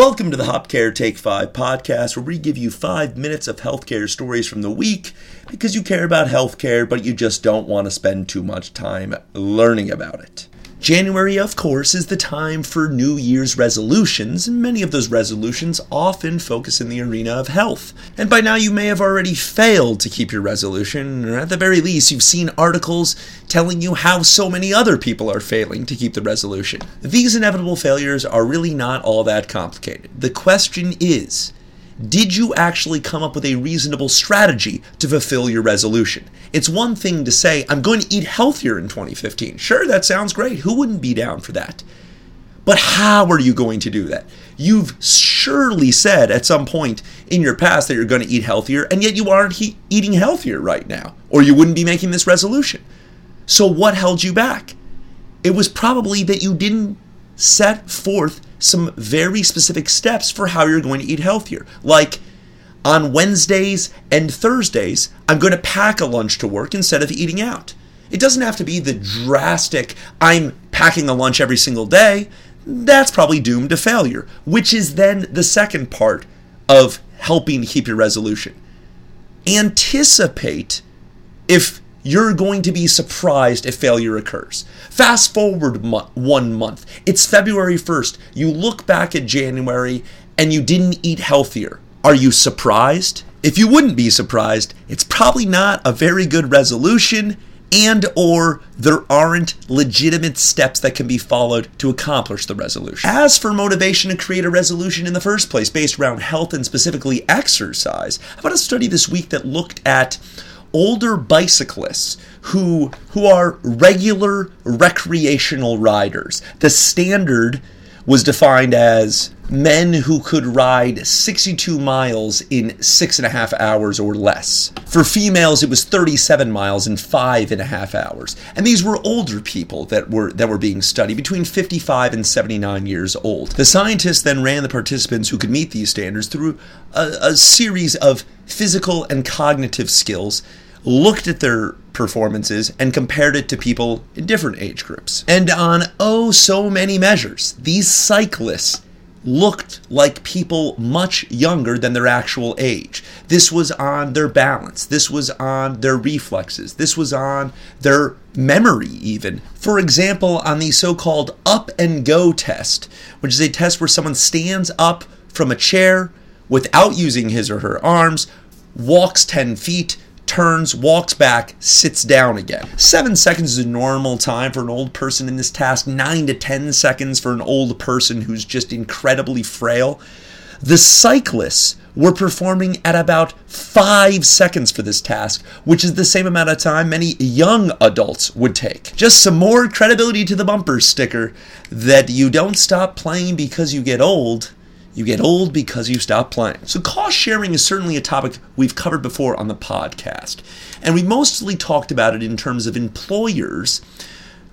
Welcome to the HopCare Take 5 podcast, where we give you five minutes of healthcare stories from the week because you care about healthcare, but you just don't want to spend too much time learning about it. January, of course, is the time for New Year's resolutions, and many of those resolutions often focus in the arena of health. And by now, you may have already failed to keep your resolution, or at the very least, you've seen articles telling you how so many other people are failing to keep the resolution. These inevitable failures are really not all that complicated. The question is, did you actually come up with a reasonable strategy to fulfill your resolution? It's one thing to say, I'm going to eat healthier in 2015. Sure, that sounds great. Who wouldn't be down for that? But how are you going to do that? You've surely said at some point in your past that you're going to eat healthier, and yet you aren't he- eating healthier right now, or you wouldn't be making this resolution. So, what held you back? It was probably that you didn't set forth some very specific steps for how you're going to eat healthier. Like on Wednesdays and Thursdays, I'm going to pack a lunch to work instead of eating out. It doesn't have to be the drastic, I'm packing a lunch every single day. That's probably doomed to failure, which is then the second part of helping keep your resolution. Anticipate if you're going to be surprised if failure occurs. Fast forward mo- one month. It's February 1st. You look back at January and you didn't eat healthier. Are you surprised? If you wouldn't be surprised, it's probably not a very good resolution and or there aren't legitimate steps that can be followed to accomplish the resolution. As for motivation to create a resolution in the first place based around health and specifically exercise, I've got a study this week that looked at older bicyclists who who are regular recreational riders. The standard was defined as men who could ride 62 miles in six and a half hours or less. For females, it was 37 miles in five and a half hours. And these were older people that were that were being studied, between 55 and 79 years old. The scientists then ran the participants who could meet these standards through a, a series of physical and cognitive skills looked at their performances and compared it to people in different age groups. And on oh so many measures, these cyclists looked like people much younger than their actual age. This was on their balance, this was on their reflexes, this was on their memory, even. For example, on the so called up and go test, which is a test where someone stands up from a chair without using his or her arms, walks 10 feet, turns, walks back, sits down again. Seven seconds is a normal time for an old person in this task, nine to 10 seconds for an old person who's just incredibly frail. The cyclists were performing at about five seconds for this task, which is the same amount of time many young adults would take. Just some more credibility to the bumper sticker that you don't stop playing because you get old you get old because you stop playing. So, cost sharing is certainly a topic we've covered before on the podcast. And we mostly talked about it in terms of employers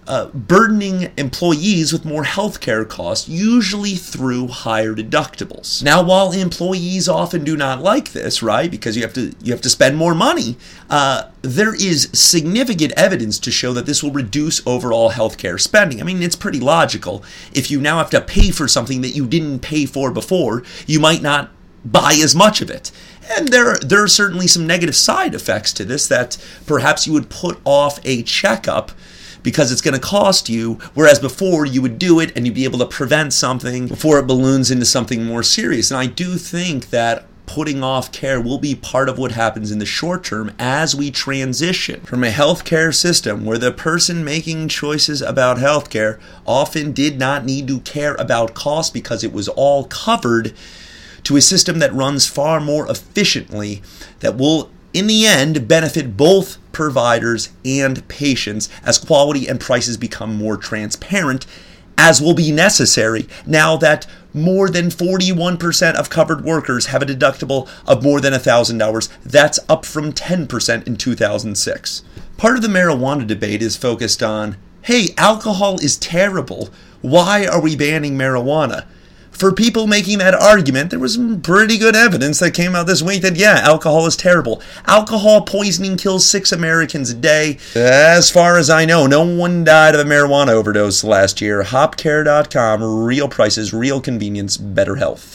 uh, burdening employees with more healthcare costs, usually through higher deductibles. Now, while employees often do not like this, right, because you have to you have to spend more money, uh, there is significant evidence to show that this will reduce overall healthcare spending. I mean, it's pretty logical. If you now have to pay for something that you didn't pay for before, you might not buy as much of it. And there, there are certainly some negative side effects to this that perhaps you would put off a checkup because it's going to cost you. Whereas before you would do it and you'd be able to prevent something before it balloons into something more serious. And I do think that putting off care will be part of what happens in the short term as we transition from a healthcare system where the person making choices about healthcare often did not need to care about cost because it was all covered to a system that runs far more efficiently that will in the end benefit both providers and patients as quality and prices become more transparent as will be necessary now that more than 41% of covered workers have a deductible of more than $1,000. That's up from 10% in 2006. Part of the marijuana debate is focused on hey, alcohol is terrible. Why are we banning marijuana? For people making that argument, there was some pretty good evidence that came out this week that, yeah, alcohol is terrible. Alcohol poisoning kills six Americans a day. As far as I know, no one died of a marijuana overdose last year. Hopcare.com, real prices, real convenience, better health.